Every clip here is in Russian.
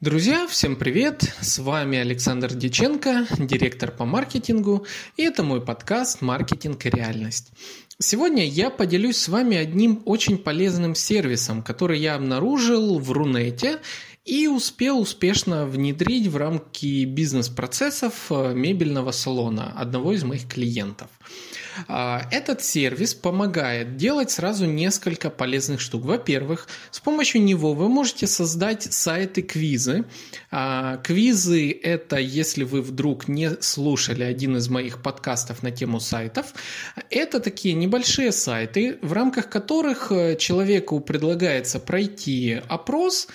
Друзья, всем привет! С вами Александр Диченко, директор по маркетингу, и это мой подкаст «Маркетинг и реальность». Сегодня я поделюсь с вами одним очень полезным сервисом, который я обнаружил в Рунете и успел успешно внедрить в рамки бизнес-процессов э, мебельного салона одного из моих клиентов – а, этот сервис помогает делать сразу несколько полезных штук. Во-первых, с помощью него вы можете создать сайты-квизы. А, квизы – это, если вы вдруг не слушали один из моих подкастов на тему сайтов, это такие небольшие сайты, в рамках которых э, человеку предлагается пройти опрос,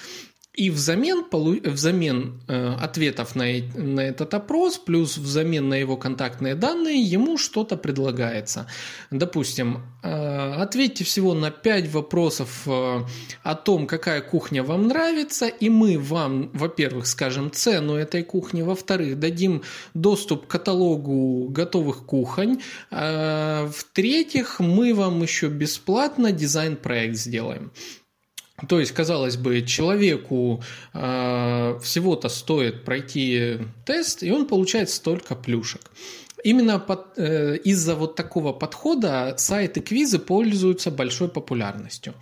и взамен, взамен э, ответов на, на этот опрос, плюс взамен на его контактные данные, ему что-то предлагается. Допустим, э, ответьте всего на 5 вопросов э, о том, какая кухня вам нравится, и мы вам, во-первых, скажем цену этой кухни, во-вторых, дадим доступ к каталогу готовых кухонь, в-третьих, мы вам еще бесплатно дизайн-проект сделаем. То есть, казалось бы, человеку э, всего-то стоит пройти тест, и он получает столько плюшек. Именно под, э, из-за вот такого подхода сайты квизы пользуются большой популярностью.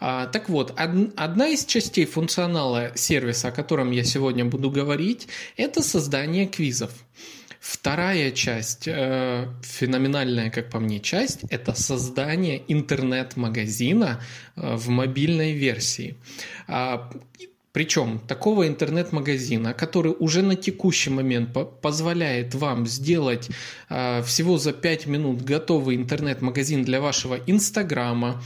А, так вот, од, одна из частей функционала сервиса, о котором я сегодня буду говорить, это создание квизов. Вторая часть, э, феноменальная, как по мне, часть, это создание интернет-магазина э, в мобильной версии. А, причем такого интернет-магазина, который уже на текущий момент позволяет вам сделать э, всего за 5 минут готовый интернет-магазин для вашего Инстаграма,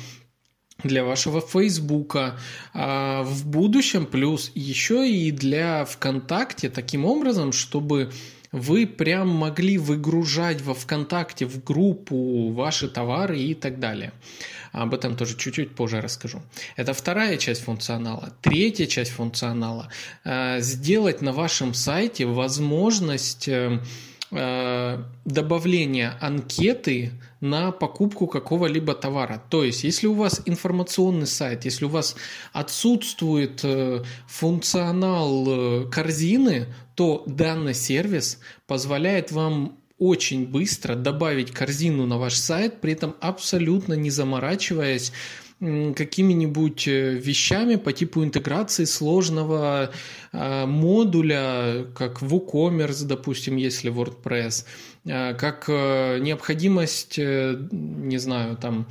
для вашего Фейсбука, а в будущем плюс еще и для ВКонтакте таким образом, чтобы вы прям могли выгружать во ВКонтакте в группу ваши товары и так далее. Об этом тоже чуть-чуть позже расскажу. Это вторая часть функционала. Третья часть функционала. Э, сделать на вашем сайте возможность э, добавления анкеты на покупку какого-либо товара. То есть, если у вас информационный сайт, если у вас отсутствует э, функционал э, корзины, то данный сервис позволяет вам очень быстро добавить корзину на ваш сайт, при этом абсолютно не заморачиваясь какими-нибудь э, вещами по типу интеграции сложного э, модуля, как WooCommerce, допустим, если WordPress, э, как необходимость, не знаю, там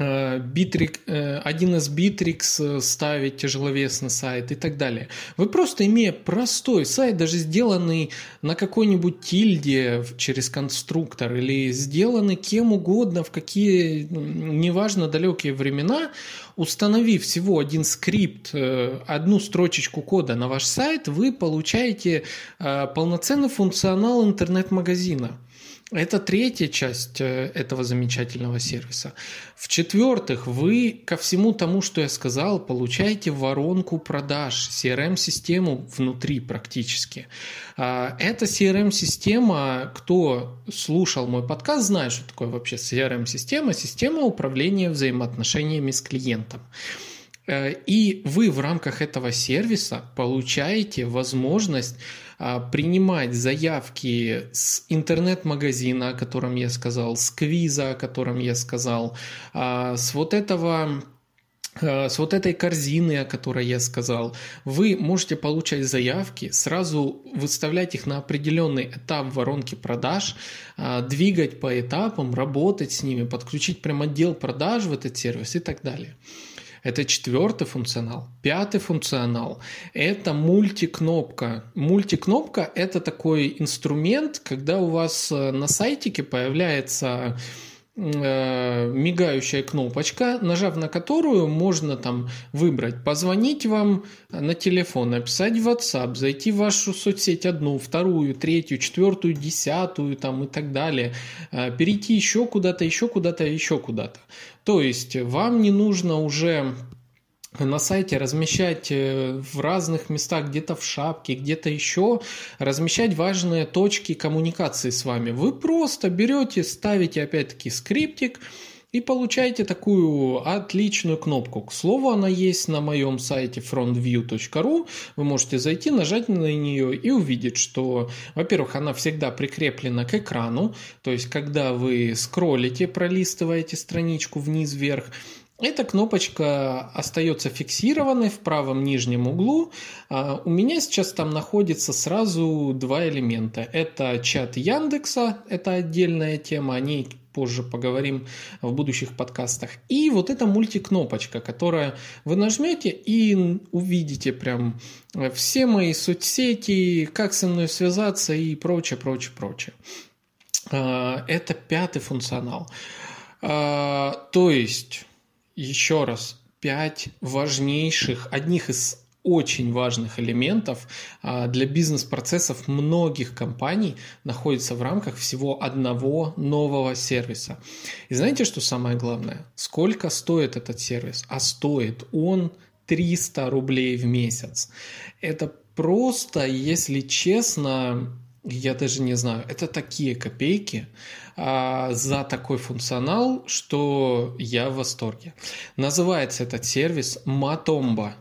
Битрик, один из Bittrex ставить тяжеловесный сайт и так далее. Вы просто имея простой сайт, даже сделанный на какой-нибудь тильде через конструктор или сделанный кем угодно в какие, неважно, далекие времена, установив всего один скрипт, э, одну строчечку кода на ваш сайт, вы получаете э, полноценный функционал интернет-магазина. Это третья часть э, этого замечательного сервиса. В-четвертых, вы ко всему тому, что я сказал, получаете воронку продаж, CRM-систему внутри практически. А, эта CRM-система, кто слушал мой подкаст, знает, что такое вообще CRM-система, система управления взаимоотношениями с клиентом. Э, и вы в рамках этого сервиса получаете возможность принимать заявки с интернет-магазина, о котором я сказал, с квиза, о котором я сказал, а, с вот этого а, с вот этой корзины, о которой я сказал, вы можете получать заявки, сразу выставлять их на определенный этап воронки продаж, двигать по этапам, работать с ними, подключить прям отдел продаж в этот сервис и так далее. Это четвертый функционал. Пятый функционал – это мультикнопка. Мультикнопка – это такой инструмент, когда у вас э, на сайтике появляется мигающая кнопочка, нажав на которую можно там выбрать позвонить вам на телефон, написать в WhatsApp, зайти в вашу соцсеть одну, вторую, третью, четвертую, десятую там и так далее, э, перейти еще куда-то, еще куда-то, еще куда-то. То есть вам не нужно уже на сайте размещать э, в разных местах, где-то в шапке, где-то еще, размещать важные точки коммуникации с вами. Вы просто берете, ставите опять-таки скриптик, и получаете такую отличную кнопку. К слову, она есть на моем сайте frontview.ru. Вы можете зайти, нажать на нее и увидеть, что, во-первых, она всегда прикреплена к экрану, то есть когда вы скроллите, пролистываете страничку вниз-вверх, эта кнопочка остается фиксированной в правом нижнем углу. А, у меня сейчас там находится сразу два элемента. Это чат Яндекса, это отдельная тема, о ней позже поговорим в будущих подкастах. И вот эта мультикнопочка, которая вы нажмете и увидите прям все мои соцсети, как со мной связаться и прочее, прочее, прочее. А, это пятый функционал. А, то есть еще раз, пять важнейших, одних из очень важных элементов а, для бизнес-процессов многих компаний находится в рамках всего одного нового сервиса. И знаете, что самое главное? Сколько стоит этот сервис? А стоит он 300 рублей в месяц. Это просто, если честно, я даже не знаю, это такие копейки а, за такой функционал, что я в восторге. Называется этот сервис Matomba.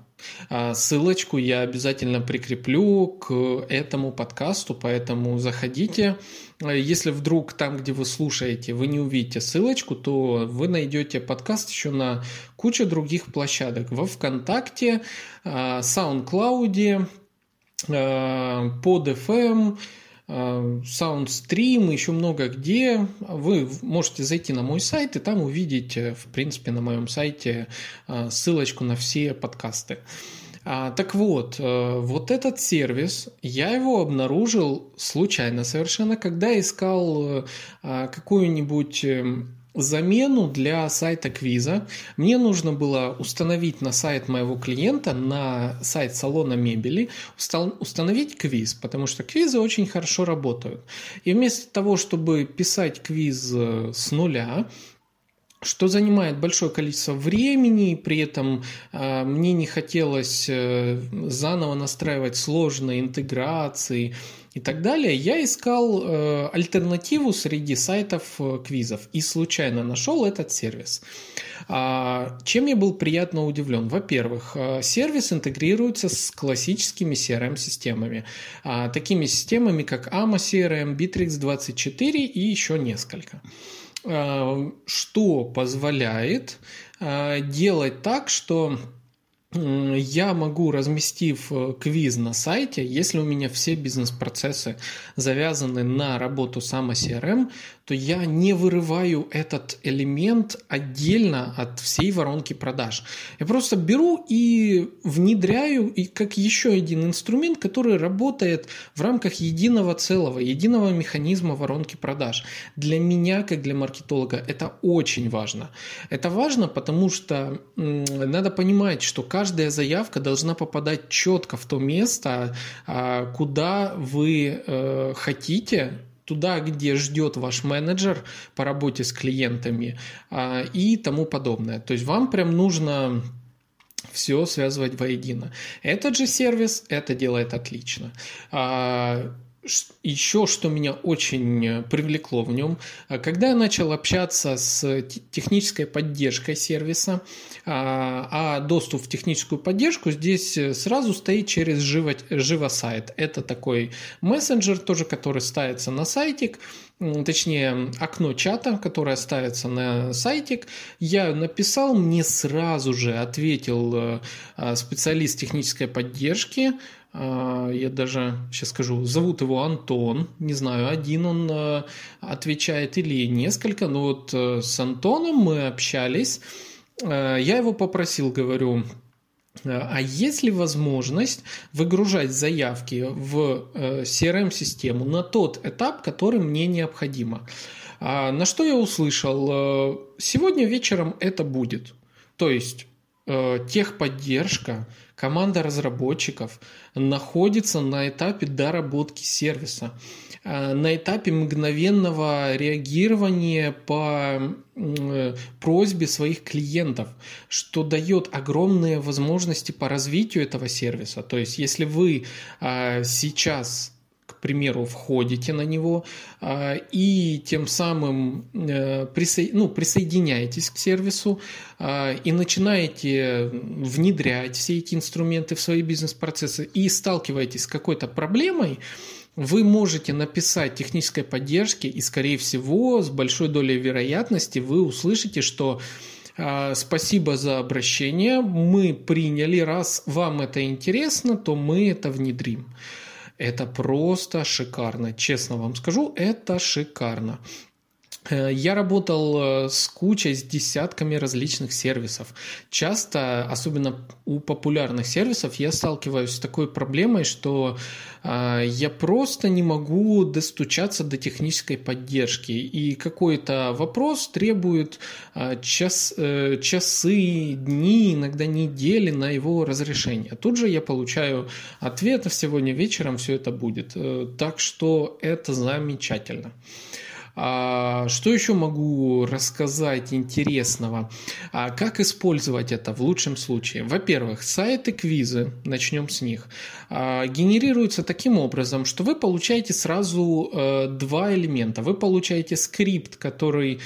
А, ссылочку я обязательно прикреплю к этому подкасту, поэтому заходите. Если вдруг там, где вы слушаете, вы не увидите ссылочку, то вы найдете подкаст еще на куче других площадок. Во ВКонтакте, а, SoundCloud, под FM, Soundstream, еще много где. Вы можете зайти на мой сайт и там увидеть, в принципе, на моем сайте а, ссылочку на все подкасты. А, так вот, э, вот этот сервис, я его обнаружил случайно совершенно, когда искал э, какую-нибудь эм, замену для сайта квиза. Мне нужно было установить на сайт моего клиента, на сайт салона мебели, установить квиз, потому что квизы очень хорошо работают. И вместо того, чтобы писать квиз э, с нуля, что занимает большое количество времени, при этом э, мне не хотелось э, заново настраивать сложные интеграции, и так далее, я искал э, альтернативу среди сайтов э, квизов и случайно нашел этот сервис. А, чем я был приятно удивлен? Во-первых, э, сервис интегрируется с классическими CRM-системами, а, такими системами, как AMA CRM, Bittrex24 и еще несколько что позволяет а, делать так, что я могу, разместив э, квиз на сайте, если у меня все бизнес-процессы завязаны на работу сама CRM, то я не вырываю этот элемент отдельно от всей воронки продаж. Я просто беру и внедряю и как еще один инструмент, который работает в рамках единого целого, единого механизма воронки продаж. Для меня, как для маркетолога, это очень важно. Это важно, потому что надо понимать, что каждая заявка должна попадать четко в то место, а, куда вы э, хотите туда, где ждет ваш менеджер по работе с клиентами а, и тому подобное. То есть вам прям нужно все связывать воедино. Этот же сервис это делает отлично. А, еще что меня очень э, привлекло в нем, э, когда я начал общаться с технической поддержкой сервиса, а, а доступ в техническую поддержку здесь э, сразу стоит через Живо, Живосайт. Это такой мессенджер тоже, который ставится на сайтик, точнее окно чата, которое ставится на сайтик. Я написал, мне сразу же ответил специалист технической поддержки, а, я даже сейчас скажу, зовут его Антон, не знаю, один он а, отвечает или несколько, но вот э, с Антоном мы общались, а, я его попросил, говорю, а есть ли возможность выгружать заявки в э, CRM-систему на тот этап, который мне необходимо? На что я услышал? Э, сегодня вечером это будет. То есть техподдержка, команда разработчиков находится на этапе доработки сервиса, э, на этапе мгновенного реагирования по э, просьбе своих клиентов, что дает огромные возможности по развитию этого сервиса. То есть, если вы э, сейчас примеру, входите на него а, и тем самым э, ну, присоединяетесь к сервису а, и начинаете внедрять все эти инструменты в свои бизнес-процессы и сталкиваетесь с какой-то проблемой, вы можете написать технической поддержки, и, скорее всего, с большой долей вероятности вы услышите, что а, Спасибо за обращение. Мы приняли. Раз вам это интересно, то мы это внедрим. Это просто шикарно. Честно вам скажу, это шикарно. Э, я работал э, с кучей, с десятками различных сервисов. Часто, особенно у популярных сервисов, я сталкиваюсь с такой проблемой, что э, я просто не могу достучаться до технической поддержки. И какой-то вопрос требует час, часы, дни, иногда недели на его разрешение. Тут же я получаю ответ, а сегодня вечером все это будет. Так что это замечательно. Что еще могу рассказать интересного? А, как использовать это в лучшем случае? Во-первых, сайты квизы, начнем с них, а, генерируются таким образом, что вы получаете сразу э, два элемента. Вы получаете скрипт, который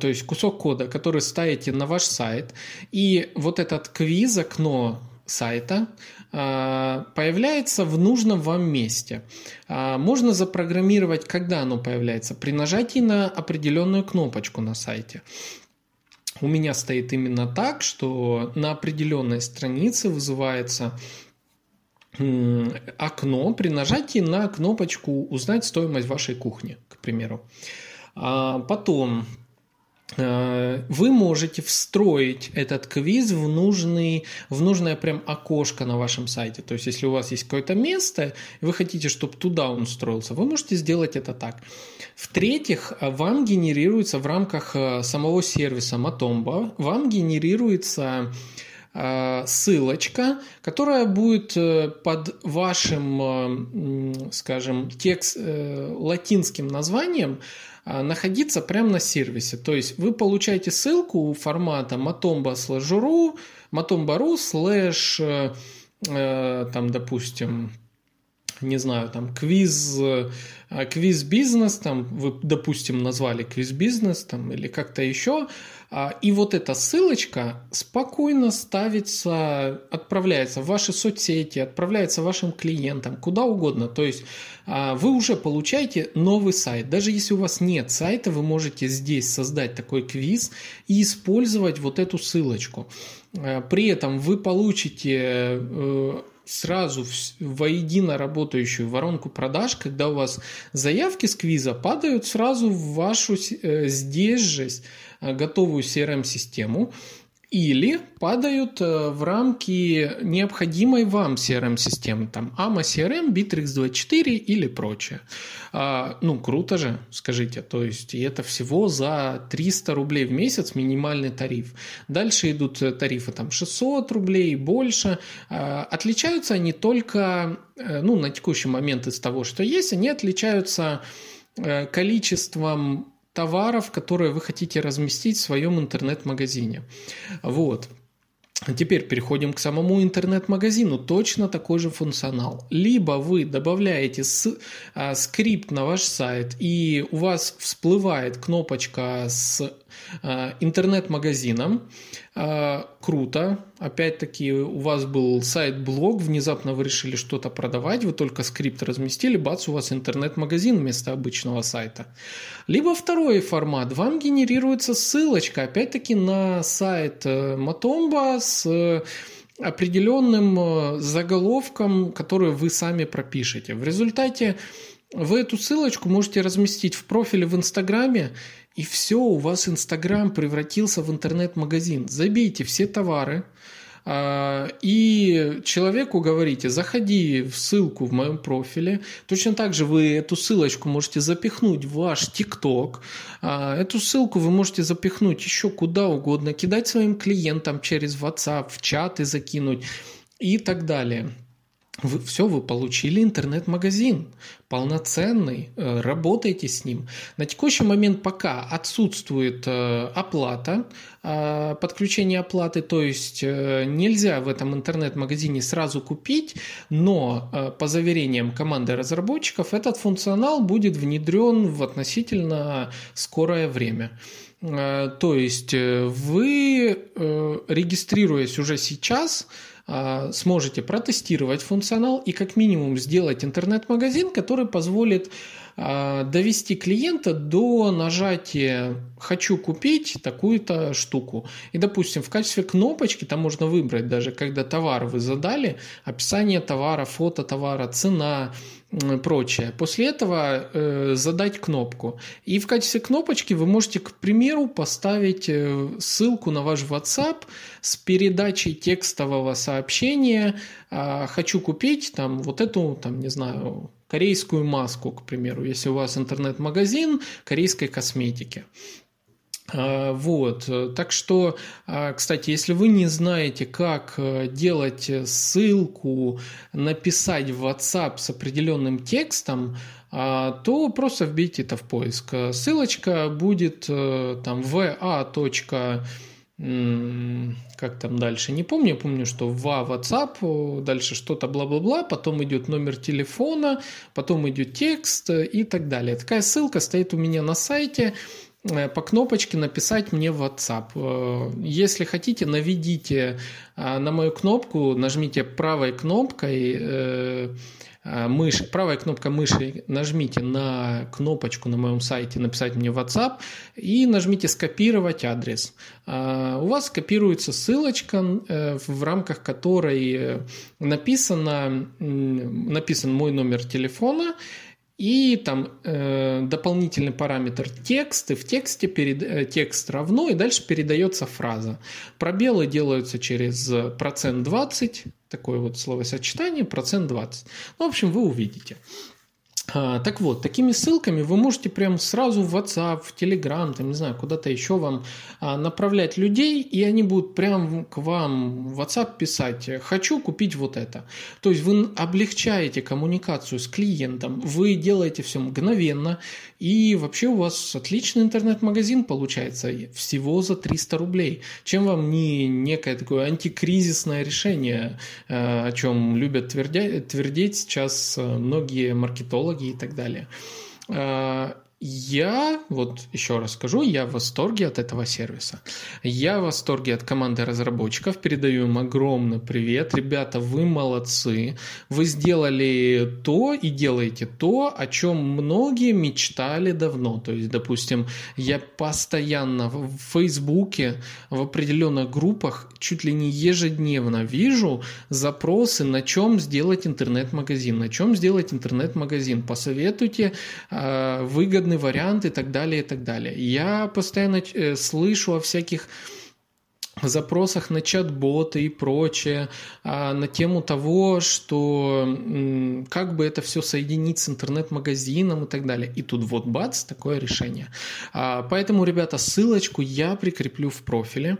то есть кусок кода, который ставите на ваш сайт, и вот этот квиз, окно сайта а, появляется в нужном вам месте. А, можно запрограммировать, когда оно появляется, при нажатии на определенную кнопочку на сайте. У меня стоит именно так, что на определенной странице вызывается окно при нажатии на кнопочку «Узнать стоимость вашей кухни», к примеру. А потом вы можете встроить этот квиз в, нужный, в нужное прям окошко на вашем сайте. То есть, если у вас есть какое-то место, и вы хотите, чтобы туда он встроился, вы можете сделать это так. В-третьих, вам генерируется в рамках э, самого сервиса Matomba, вам генерируется э, ссылочка, которая будет под вашим, скажем, текст латинским названием находиться прямо на сервисе. То есть вы получаете ссылку формата matomba slash ru, matomba.ru slash, э, э, там, допустим, не знаю, там, квиз, э, квиз бизнес, там, вы, допустим, назвали квиз бизнес, там, или как-то еще, а, и вот эта ссылочка спокойно ставится, отправляется в ваши соцсети, отправляется вашим клиентам, куда угодно. То есть а, вы уже получаете новый сайт. Даже если у вас нет сайта, вы можете здесь создать такой квиз и использовать вот эту ссылочку. А, при этом вы получите э, сразу воедино работающую воронку продаж, когда у вас заявки с квиза падают сразу в вашу э, здесь же э, готовую CRM-систему, или падают э, в рамки необходимой вам CRM-системы, там AMA CRM, Bittrex24 или прочее. А, ну, круто же, скажите, то есть и это всего за 300 рублей в месяц минимальный тариф. Дальше идут э, тарифы там 600 рублей, больше. А, отличаются они только, э, ну, на текущий момент из того, что есть, они отличаются количеством товаров, которые вы хотите разместить в своем интернет-магазине. Вот. Теперь переходим к самому интернет-магазину. Точно такой же функционал. Либо вы добавляете с, а, скрипт на ваш сайт, и у вас всплывает кнопочка с а, интернет-магазином. А, круто. Опять-таки, у вас был сайт-блог, внезапно вы решили что-то продавать, вы только скрипт разместили, бац, у вас интернет-магазин вместо обычного сайта. Либо второй формат. Вам генерируется ссылочка, опять-таки, на сайт Matomba э, с э, определенным э, заголовком, который вы сами пропишете. В результате вы эту ссылочку можете разместить в профиле в Инстаграме, и все, у вас Инстаграм превратился в интернет-магазин. Забейте все товары, а, и человеку говорите, заходи в ссылку в моем профиле. Точно так же вы эту ссылочку можете запихнуть в ваш ТикТок. А, эту ссылку вы можете запихнуть еще куда угодно, кидать своим клиентам через WhatsApp, в чаты закинуть и так далее. Вы, все, вы получили интернет-магазин, полноценный, э, работаете с ним. На текущий момент пока отсутствует э, оплата, э, подключение оплаты, то есть нельзя в этом интернет-магазине сразу купить, но по заверениям команды разработчиков этот функционал будет внедрен в относительно скорое время. То есть вы, регистрируясь уже сейчас, сможете протестировать функционал и как минимум сделать интернет-магазин, который позволит а, довести клиента до нажатия «хочу купить такую-то штуку». И, допустим, в качестве кнопочки там можно выбрать даже, когда товар вы задали, описание товара, фото товара, цена, прочее. После этого э, задать кнопку. И в качестве кнопочки вы можете, к примеру, поставить э, ссылку на ваш WhatsApp с передачей текстового сообщения э, «хочу купить там вот эту, там, не знаю, корейскую маску, к примеру, если у вас интернет-магазин корейской косметики. А, вот, так что, а, кстати, если вы не знаете, как э, делать ссылку, написать в WhatsApp с определенным текстом, а, то просто вбейте это в поиск. Ссылочка будет э, там va как там дальше, не помню, я помню, что в WhatsApp, дальше что-то бла-бла-бла, потом идет номер телефона, потом идет текст и так далее. Такая ссылка стоит у меня на сайте, э, по кнопочке написать мне в WhatsApp. Э, если хотите, наведите э, на мою кнопку, нажмите правой кнопкой Э, мышь, правая кнопка мыши, нажмите на кнопочку на моем сайте «Написать мне в WhatsApp» и нажмите «Скопировать адрес». Э, у вас скопируется ссылочка, э, в рамках которой написано, написан мой номер телефона – и там э, дополнительный параметр текст, и в тексте перед, э, текст равно, и дальше передается фраза. Пробелы делаются через процент 20, такое вот словосочетание, процент 20. Ну, в общем, вы увидите. А, так вот, такими ссылками вы можете прям сразу в WhatsApp, в Telegram, там, не знаю, куда-то еще вам а, направлять людей, и они будут прям к вам в WhatsApp писать «хочу купить вот это». То есть вы облегчаете коммуникацию с клиентом, вы делаете все мгновенно, и вообще у вас отличный интернет-магазин получается всего за 300 рублей. Чем вам не некое такое антикризисное решение, а, о чем любят твердя, твердить сейчас многие маркетологи, технологии и так далее. Я, вот еще раз скажу, я в восторге от этого сервиса. Я в восторге от команды разработчиков. Передаю им огромный привет. Ребята, вы молодцы. Вы сделали то и делаете то, о чем многие мечтали давно. То есть, допустим, я постоянно в Фейсбуке, в определенных группах чуть ли не ежедневно вижу запросы, на чем сделать интернет-магазин. На чем сделать интернет-магазин. Посоветуйте э, выгодно выгодный вариант и так далее, и так далее. Я постоянно э, слышу о всяких запросах на чат-боты и прочее, а, на тему того, что как бы это все соединить с интернет-магазином и так далее. И тут вот бац, такое решение. А, поэтому, ребята, ссылочку я прикреплю в профиле.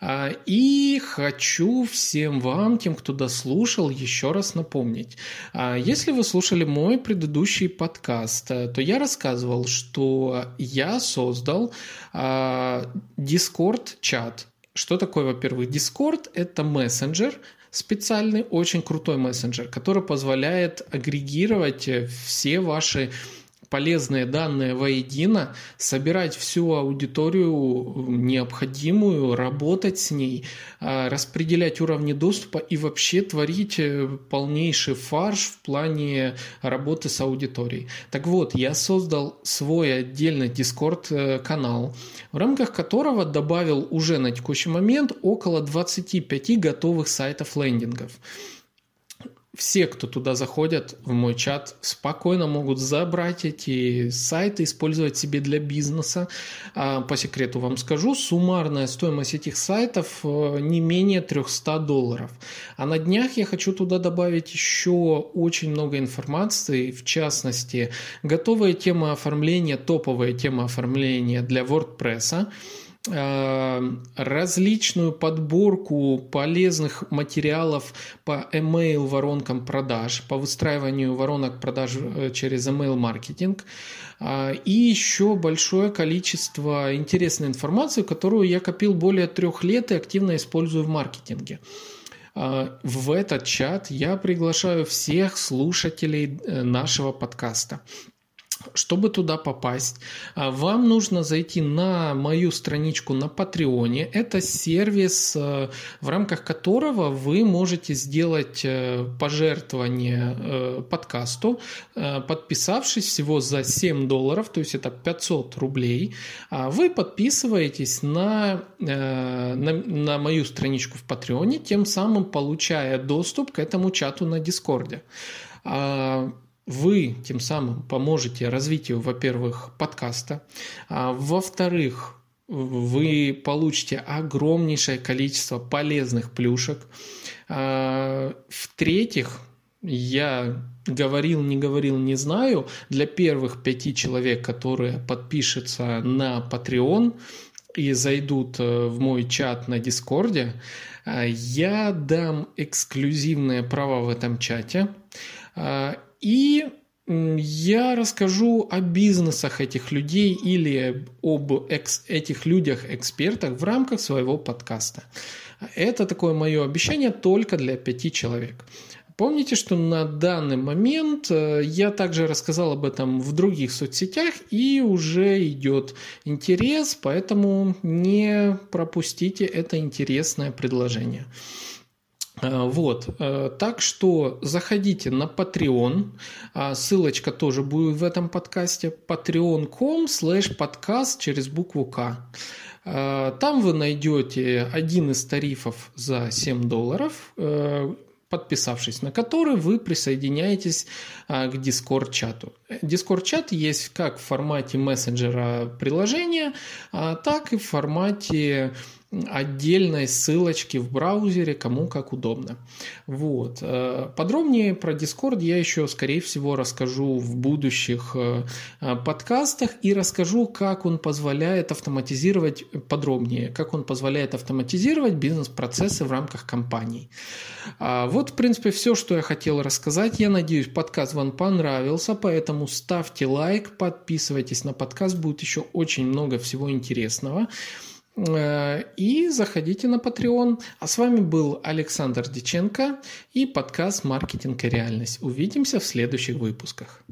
А, и хочу всем вам, тем, кто дослушал, еще раз напомнить. Если вы слушали мой предыдущий подкаст, э, то я рассказывал, что я создал Discord-чат что такое, во-первых, Discord? Это мессенджер, специальный, очень крутой мессенджер, который позволяет агрегировать все ваши полезные данные воедино, собирать всю аудиторию необходимую, работать с ней, а, распределять уровни доступа и вообще творить э, полнейший фарш в плане работы с аудиторией. Так вот, я создал свой отдельный Discord-канал, э, в рамках которого добавил уже на текущий момент около 25 готовых сайтов лендингов все, кто туда заходят в мой чат, спокойно могут забрать эти сайты, использовать себе для бизнеса. А, по секрету вам скажу, суммарная стоимость этих сайтов э, не менее 300 долларов. А на днях я хочу туда добавить еще очень много информации, в частности, готовая тема оформления, топовая тема оформления для WordPress, различную подборку полезных материалов по email воронкам продаж, по выстраиванию воронок продаж э, через email маркетинг и еще большое количество интересной информации, которую я копил более трех лет и активно использую в маркетинге. В этот чат я приглашаю всех слушателей нашего подкаста. Чтобы туда попасть, а, вам нужно зайти на мою страничку на Патреоне. Это сервис, э, в рамках которого вы можете сделать э, пожертвование э, подкасту, подписавшись всего за 7 долларов, то есть это 500 рублей. А вы подписываетесь на, на, на мою страничку в Патреоне, тем самым получая доступ к этому чату на Дискорде. Вы тем самым поможете развитию, во-первых, подкаста, а во-вторых, вы получите огромнейшее количество полезных плюшек. А, в-третьих, я говорил, не говорил, не знаю, для первых пяти человек, которые подпишутся на Patreon и зайдут э, в мой чат на Дискорде, э, я дам эксклюзивное право в этом чате а, и я расскажу о бизнесах этих людей или об экс- этих людях-экспертах в рамках своего подкаста. Это такое мое обещание только для пяти человек. Помните, что на данный момент э, я также рассказал об этом в других соцсетях и уже идет интерес, поэтому не пропустите это интересное предложение. Э, вот, э, так что заходите на Patreon, а, ссылочка тоже будет в этом подкасте, patreon.com slash подкаст через букву К. Э, там вы найдете один из тарифов за 7 долларов, подписавшись на который вы присоединяетесь к Discord-чату. Discord-чат есть как в формате мессенджера приложения, а так и в формате отдельной ссылочки в браузере, кому как удобно. Вот. Э, подробнее про Discord я еще, скорее всего, расскажу в будущих э, э, подкастах и расскажу, как он позволяет автоматизировать подробнее, как он позволяет автоматизировать бизнес-процессы в рамках компаний. А вот, в принципе, все, что я хотел рассказать. Я надеюсь, подкаст вам понравился, поэтому ставьте лайк, подписывайтесь на подкаст, будет еще очень много всего интересного. Э, и заходите на Patreon. А с вами был Александр Диченко и подкаст «Маркетинг и реальность». Увидимся в следующих выпусках.